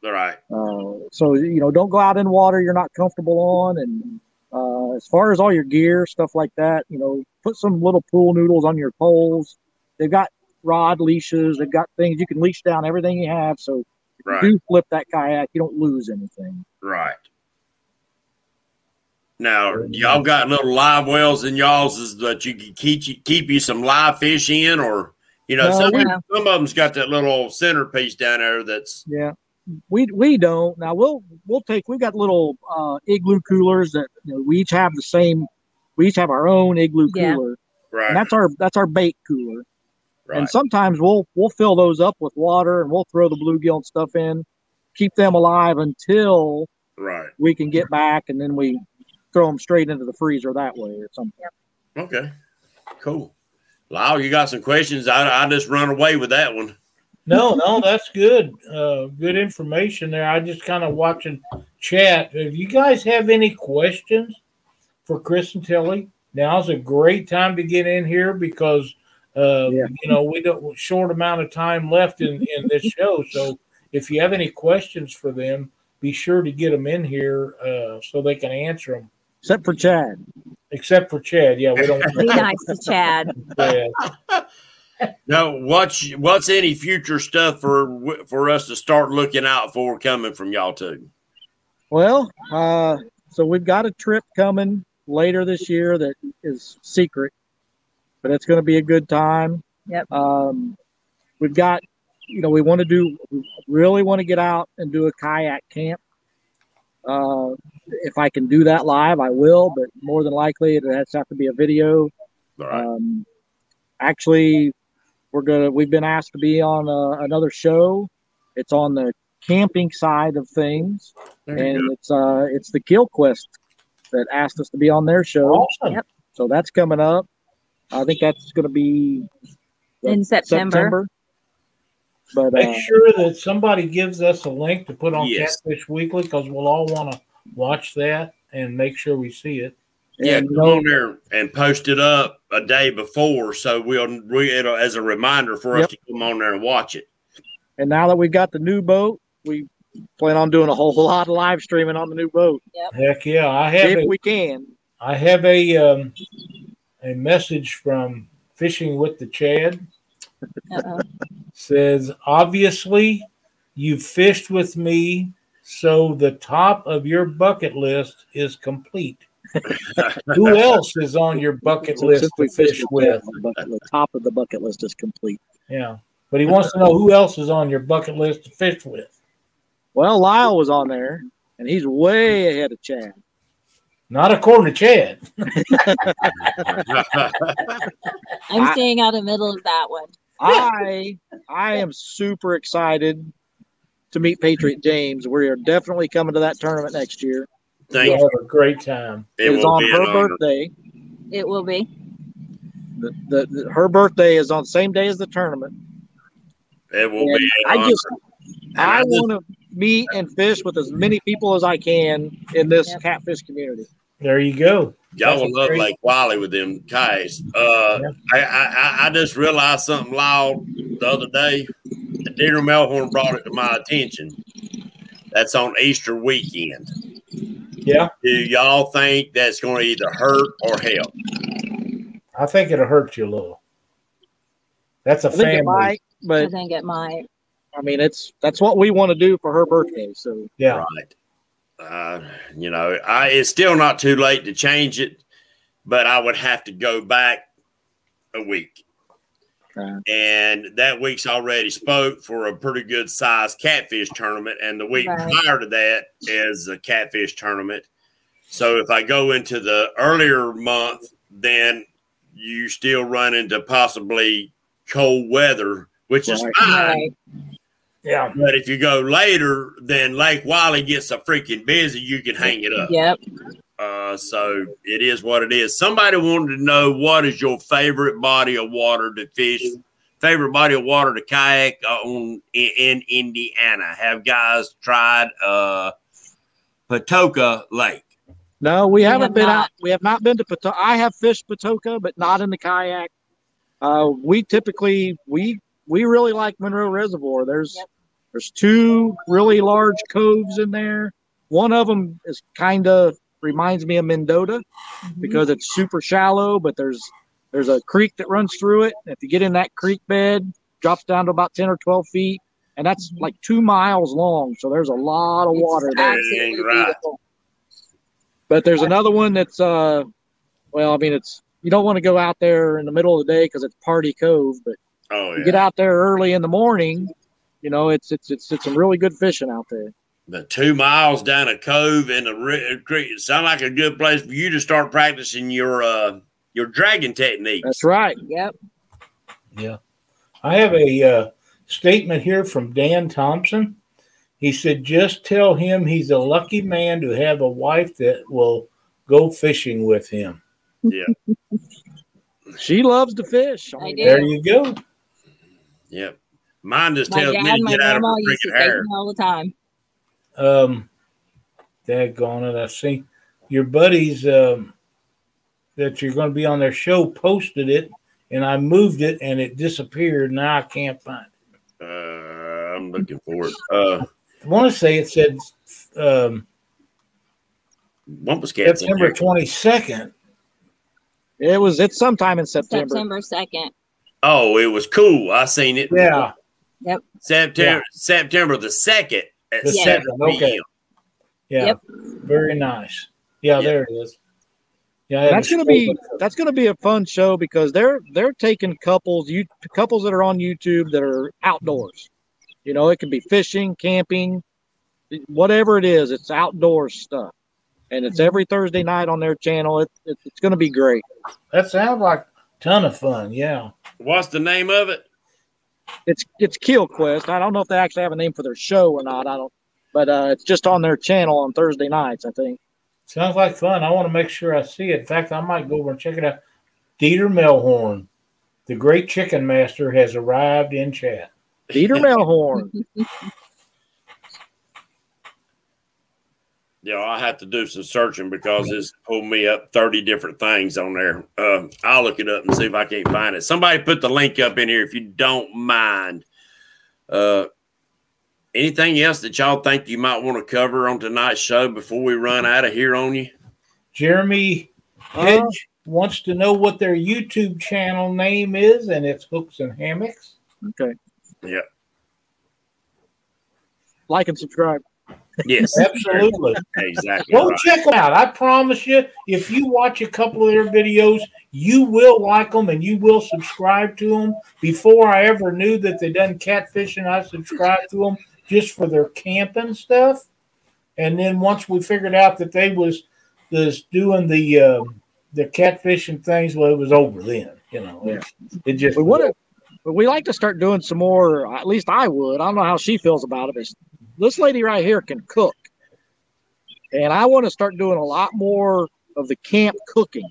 Right. Uh, so you know, don't go out in water you're not comfortable on. And uh, as far as all your gear, stuff like that, you know, put some little pool noodles on your poles. They've got rod leashes. They've got things you can leash down everything you have. So if Right. you do flip that kayak, you don't lose anything. Right. Now, y'all got little live wells in y'all's that you can keep you keep you some live fish in, or you know, No, some we- some of them's got that little centerpiece down there that's Yeah. We, we don't now we'll we'll take we've got little uh, igloo coolers that you know, we each have the same we each have our own igloo Yeah. cooler right. and that's our that's our bait cooler right. And sometimes we'll we'll fill those up with water and we'll throw the bluegill and stuff in, keep them alive until right. we can get back, and then we throw them straight into the freezer that way or something. Okay. Cool. Lyle, you got some questions? I I just run away with that one. No, no, that's good. Uh, good information there. I just kind of watching chat. If you guys have any questions for Chris and Tilly, now's a great time to get in here because uh, Yeah. you know we don't short amount of time left in in this show. So if you have any questions for them, be sure to get them in here uh, so they can answer them. Except for Chad. Except for Chad, yeah, we don't. Be nice to Chad. Yeah. Now, what's what's any future stuff for for us to start looking out for coming from y'all too? Well, uh, so we've got a trip coming later this year that is secret, but it's going to be a good time. Yep. Um, we've got, you know, we want to do, we really want to get out and do a kayak camp. Uh, if I can do that live, I will, but more than likely it has to have to be a video. All right. Um, actually, we're gonna. We've been asked to be on uh, another show. It's on the camping side of things, There and it's uh, it's the Kill Quest that asked us to be on their show. Awesome. Yep. So that's coming up. I think that's going to be what, In September. But uh, Make sure that somebody gives us a link to put on Yes. Catfish Weekly because we'll all want to watch that and make sure we see it. Yeah, and, come on there and post it up a day before, so we'll we it'll, as a reminder for us to come on there and watch it. and now that we've got the new boat, we plan on doing a whole lot of live streaming on the new boat Heck yeah, I have if a, we can. I have a um, a message from Fishing with the Chad. Uh-oh. Says obviously you fished with me, so the top of your bucket list is complete. Who else is on your bucket So list to we fish with? the, top of the bucket list is complete. Yeah, but he wants to know who else is on your bucket list to fish with. Well, Lyle was on there, and he's way ahead of Chad. Not according to Chad. I'm staying out of the middle of that one. I I am super excited to meet Patriot James. We are definitely coming to that tournament next year. Thank You'll you. have a great time. It It's on be an her honor. birthday. It will be. The, the, the- her birthday is on the same day as the tournament. It will And be an I honor. just And I I just- want to meet and fish with as many people as I can in this Yep. catfish community. There you go. Y'all That's will a love great- Lake Wylie with them kayaks. Uh, Yeah. I, I I- I just realized something loud the other day. Dieter Melhorn brought it to my attention. That's on Easter weekend. Yeah, Do y'all think that's going to either hurt or help? I think it'll hurt you a little. That's a I think it family. might, I think it might. I mean it's that's what we want to do for her birthday. So Yeah, Right. Uh, you know, I it's still not too late to change it, but I would have to go back a week. uh, and that week's already spoke for a pretty good sized catfish tournament and the week Right. prior to that is a catfish tournament so if i go into the earlier month then you still run into possibly cold weather which is fine Right. Yeah. but if you go later then lake wylie gets so freaking busy you can hang it up Yep. uh, so it is what it is. Somebody wanted to know what is your favorite body of water to fish, favorite body of water to kayak uh, on in, in Indiana. Have guys tried uh, Patoka Lake? no, we, We haven't have been not. out. We have not been to Patoka. I have fished Patoka, but not in the kayak. Uh, we typically we we really like Monroe Reservoir. There's Yep. There's two really large coves in there. One of them is kind of reminds me of Mendota Mhm. because it's super shallow, but there's there's a creek that runs through it. If you get in that creek bed, drops down to about ten or twelve feet, and that's Mhm. like two miles long. So there's a lot of It's water there. absolutely Right. beautiful. But there's another one that's uh, well, I mean, it's you don't want to go out there in the middle of the day because it's Party Cove, but Oh you get out there early in the morning. You know, it's it's it's it's some really good fishing out there. the two miles down a cove in a creek it sound like a good place for you to start practicing your uh, your dragon technique. That's right. Yep. Yeah. I have a uh, statement here from Dan Thompson. He said, just tell him he's a lucky man to have a wife that will go fishing with him. Yeah, She loves to fish. I mean. There you go. yep. Mine just My tells dad me to get out of grandma her freaking hair. all the time. Um, daggone it. I see your buddies um, that you're going to be on their show posted it, and I moved it and it disappeared. Now I can't find it. Uh, I'm looking for it. Uh, I want to say it said um, Wampus Cat's September 22nd. It was it's sometime in September. September second. Oh, it was cool. I seen it. Yeah. September September the second at The seven second, okay. p.m. Yeah. Yep. Very nice. Yeah, Yeah. there it is. Yeah, That's gonna be scroll that's gonna be a fun show because they're they're taking couples you couples that are on YouTube that are outdoors. You know, it can be fishing, camping, whatever it is. It's outdoor stuff, and it's every Thursday night on their channel. It, it, it's going to be great. That sounds like a ton of fun. Yeah. What's the name of it? It's it's Kill Quest. I don't know if they actually have a name for their show or not. I don't, but uh, it's just on their channel on Thursday nights. I think. Sounds like fun. I want to make sure I see it. In fact, I might go over and check it out. Dieter Melhorn, the great chicken master, has arrived in chat. Dieter Melhorn. Yeah, I have to do some searching because it's pulled me up 30 different things on there. Uh, I'll look it up and see if I can't find it. Somebody put the link up in here if you don't mind. Uh, anything else that y'all think you might want to cover on tonight's show before we run out of here on you? Jeremy Hedge wants to know what their YouTube channel name is, and it's Hooks and Hammocks. Okay. Yeah. Like and subscribe. Yes, Absolutely. exactly. Go right. check them out. I promise you, if you watch a couple of their videos, you will like them and you will subscribe to them. Before I ever knew that they done catfishing, I subscribed to them just for their camping stuff. And then once we figured out that they was was doing the uh, the catfishing things, well, it was over then. You know, it, it just We would have, but we like to start doing some more. At least I would. I don't know how she feels about it. But this lady right here can cook, and I want to start doing a lot more of the camp cooking.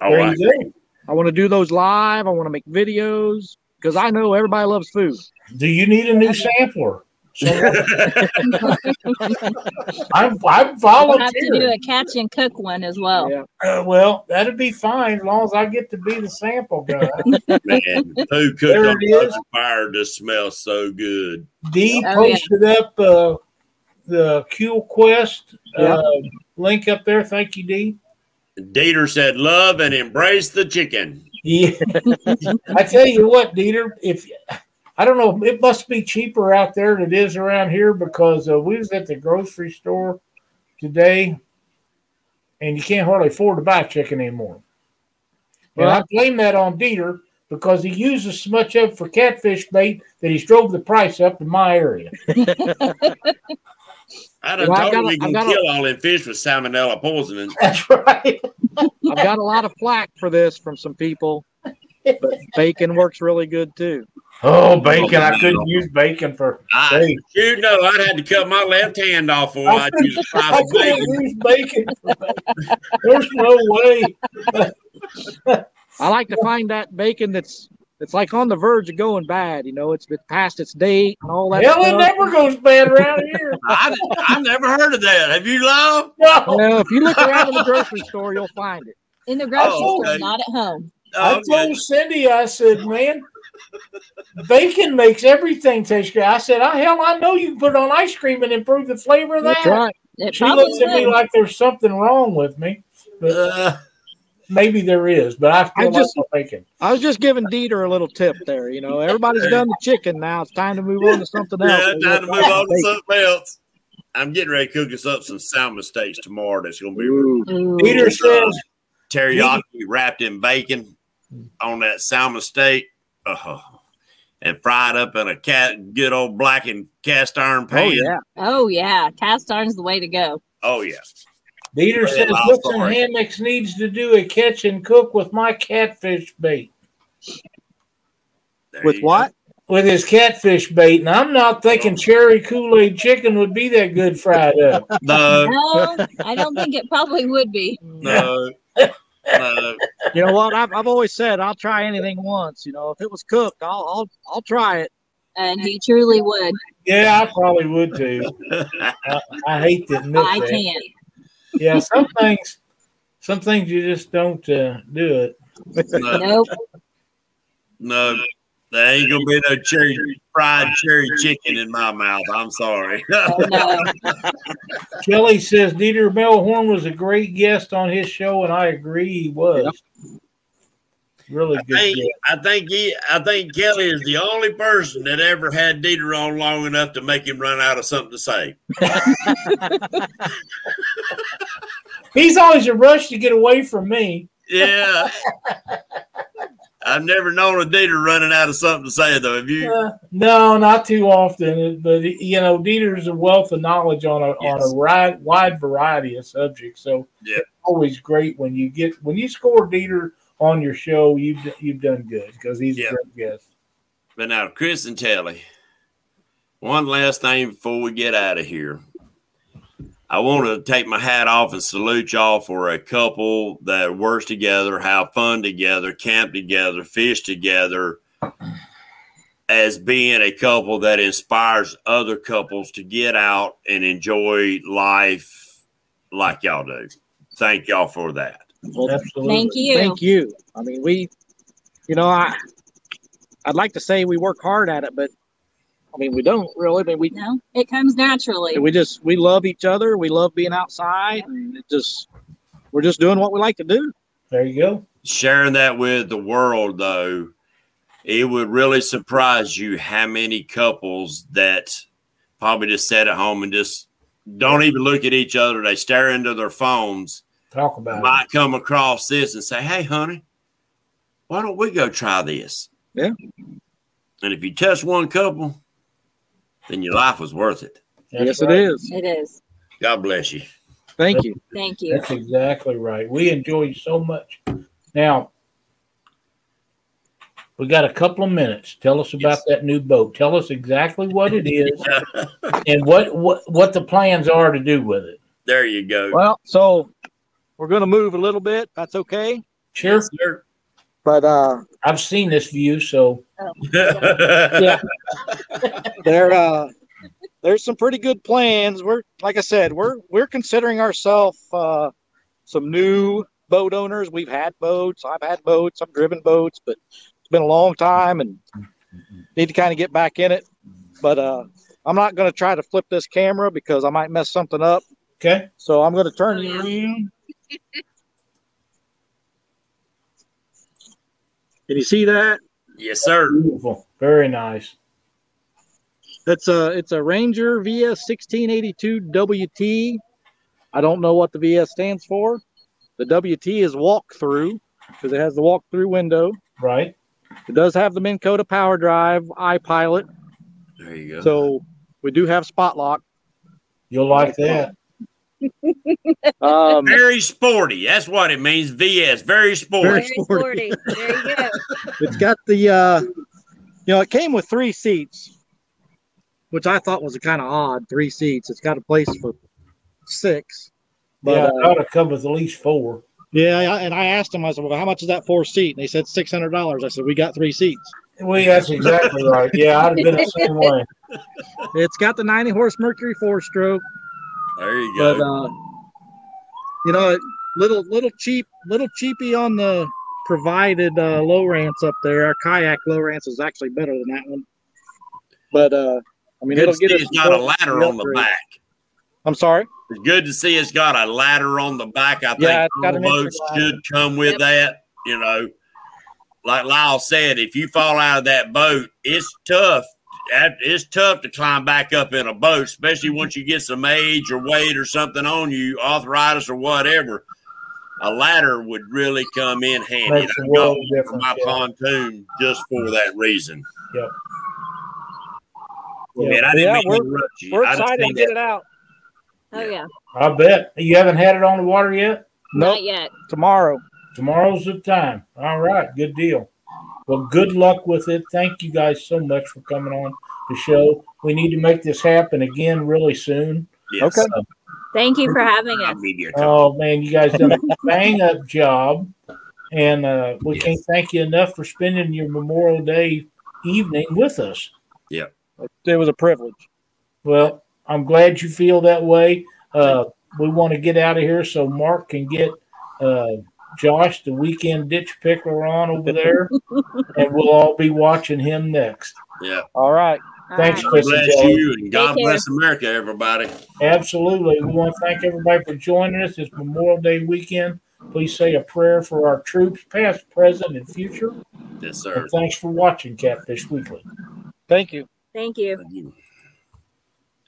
Oh, There I you go. I want to do those live. I want to make videos because I know everybody loves food. Do you need a new sampler? So I'm I'm We'll have to do a catch and cook one as well. Yeah. Uh, well, that'd be fine as long as I get to be the sample guy. Man, food cooked There on it is. open fire just smells so good. Dee Oh, yeah. posted up uh, the Q Quest Yeah. uh, link up there. Thank you, Dee. Dieter said, "Love and embrace the chicken." Yeah, I tell you what, Dieter. If I don't know, it must be cheaper out there than it is around here because uh, we was at the grocery store today, and you can't hardly afford to buy chicken anymore. And I blame that on Dieter because he uses so much of it for catfish bait that he's drove the price up in my area. I done Well, I've told him got we can I've got a- kill all them fish with salmonella poisoning. That's right. I've got a lot of flack for this from some people, but bacon works really good too. Oh, bacon! I couldn't use bacon for. I, Hey, you know, I'd had to cut my left hand off before I I'd use a slice I of can't bacon. use bacon. Bacon. There's no way. I like to find that bacon that's it's like on the verge of going bad. You know, it's been past its date and all that. Hell, it stuff. never goes bad around here. I, I never heard of that. Have you, Love? No. You know, if you look around in the grocery store, you'll find it. In the grocery Oh, store, not at home. I Oh, told Cindy, I said, man, bacon makes everything taste good. I said, oh, hell, I know you can put it on ice cream and improve the flavor of that. That's right. It She looks at me would. like there's something wrong with me, but Uh, maybe there is. But I still I just- like bacon. I was just giving Dieter a little tip there. You know, everybody's done the chicken now. It's time to move on to something else. yeah, time to move on to something else. I'm getting ready to cook us up some salmon steaks tomorrow. That's going to be Ooh. Ooh. Peter says, teriyaki wrapped in bacon on that salmon steak. Oh, and fried up in a cat, good old blackened cast iron pan. Oh pan. yeah. Oh yeah, cast iron's the way to go. Oh, yeah. Dieter Yeah, says, I'm Hooks and. Hammocks needs to do a catch and cook with my catfish bait. There With you go. what? With his catfish bait. And I'm not thinking cherry Kool Aid chicken would be that good fried up. No, No, I don't think it probably would be. no, no. You know what? I've, I've always said I'll try anything once. You know, if it was cooked, I'll I'll I'll try it. And he truly would. Yeah, I probably would too. I, I hate to admit I that. can't. Yeah, some things, some things you just don't uh, do it. no, Nope. no. There ain't gonna be no cherry fried cherry chicken in my mouth. I'm sorry. Oh. Kelly says Dieter Melhorn was a great guest on his show, and I agree he was. Really I good. think. I think he, I think Kelly is the only person that ever had Dieter on long enough to make him run out of something to say. He's always in a rush to get away from me. Yeah. I've never known a Dieter running out of something to say though. Have you? Uh, no, not too often. But you know, Dieter's a wealth of knowledge on a on a wide, wide variety of subjects. So Yeah. it's always great when you get when you score Dieter on your show. You've you've done good because he's Yeah. a great guest. But now, Chris and Telly, one last thing before we get out of here. I want to take my hat off and salute y'all for a couple that works together, have fun together, camp together, fish together, as being a couple that inspires other couples to get out and enjoy life like y'all do. Thank y'all for that. Well, Absolutely. Thank you. Thank you. I mean, we, you know, I, I'd like to say we work hard at it, but I mean, we don't really. I mean, we, No, it comes naturally. we just, we love each other. We love being outside and it just, we're just doing what we like to do. There you go. Sharing that with the world, though, it would really surprise you how many couples that probably just sit at home and just don't even look at each other. They stare into their phones. Talk about it. Might come across this and say, "Hey, honey, why don't we go try this?" Yeah. And if you touch one couple, then your life was worth it. That's yes, right. it is. It is. God bless you. Thank you. Thank you. That's exactly right. We enjoy you so much. Now, we got a couple of minutes. Tell us about Yes. that new boat. Tell us exactly what it is and what, what what the plans are to do with it. there you go. Well, so we're going to move a little bit. That's okay. Sure, Yes, sir. But, uh, I've seen this view, so yeah, there, uh, there's some pretty good plans. We're, like I said, we're, we're considering ourselves, uh, some new boat owners. We've had boats. I've had boats. I've driven boats, but it's been a long time and need to kind of get back in it. But, uh, I'm not going to try to flip this camera because I might mess something up. okay. So I'm going to turn Oh, you yeah. around. Can you see that? yes, sir. Beautiful. Very nice. It's a it's a Ranger VS 1682 WT. I don't know what the VS stands for. The WT is walk through because it has the walk through window. Right. It does have the Minn Kota power drive iPilot, There you go. so we do have spot lock. You'll like that. Um, very sporty. That's what it means. VS. Very sporty. Very Very sporty. sporty. There you go. it's got the uh, you know it came with three seats, which I thought was kind of odd. Three seats. It's got a place for six. But yeah, uh, it ought to come with at least four. Yeah, and I asked him. I said, well, how much is that four seat? And they said six hundred dollars. I said, we got three seats. Well, that's exactly right. Yeah, I'd have been the same way. It's got the ninety horse Mercury four stroke, There you but go. uh, you know, little little cheap, little cheapy on the provided uh, Lowrance up there. Our kayak Lowrance is actually better than that one. But uh, I mean, Good it'll to get see us. it's got a ladder on the back. I'm sorry. It's good to see it's got a ladder on the back. I think Yeah, it's all boats should come with Yep. that. You know, like Lyle said, if you fall out of that boat, it's tough. That- It's tough to climb back up in a boat, especially mm-hmm. once you get some age or weight or something on you, arthritis or whatever. A ladder would really come in handy. Makes a I world go for my yeah. pontoon just for that reason. Yep. Man, I didn't Yeah, mean we're- interrupt you. We're excited to get that- it out. Oh yeah. I bet. You haven't had it on the water yet? Nope, Not yet. tomorrow. Tomorrow's the time. All right, good deal. Well, good luck with it. Thank you guys so much for coming on the show. We need to make this happen again really soon. Yes. Okay. Thank you for having us. give you a call. Oh man, you guys done a bang up job, and uh, we can't thank you enough for spending your Memorial Day evening with us. Yeah, it was a privilege. Well, I'm glad you feel that way. Uh, we want to get out of here so Mark can get uh, Josh, the weekend ditch pickler, on over there, and we'll all be watching him next. Yeah. All right. All Thanks, right. Chris. bless and you and God care. bless America, everybody. Absolutely. We want to thank everybody for joining us this Memorial Day weekend. Please say a prayer for our troops, past, present, and future. Yes, sir. And thanks for watching Catfish Weekly. Thank you. Thank you. Thank you.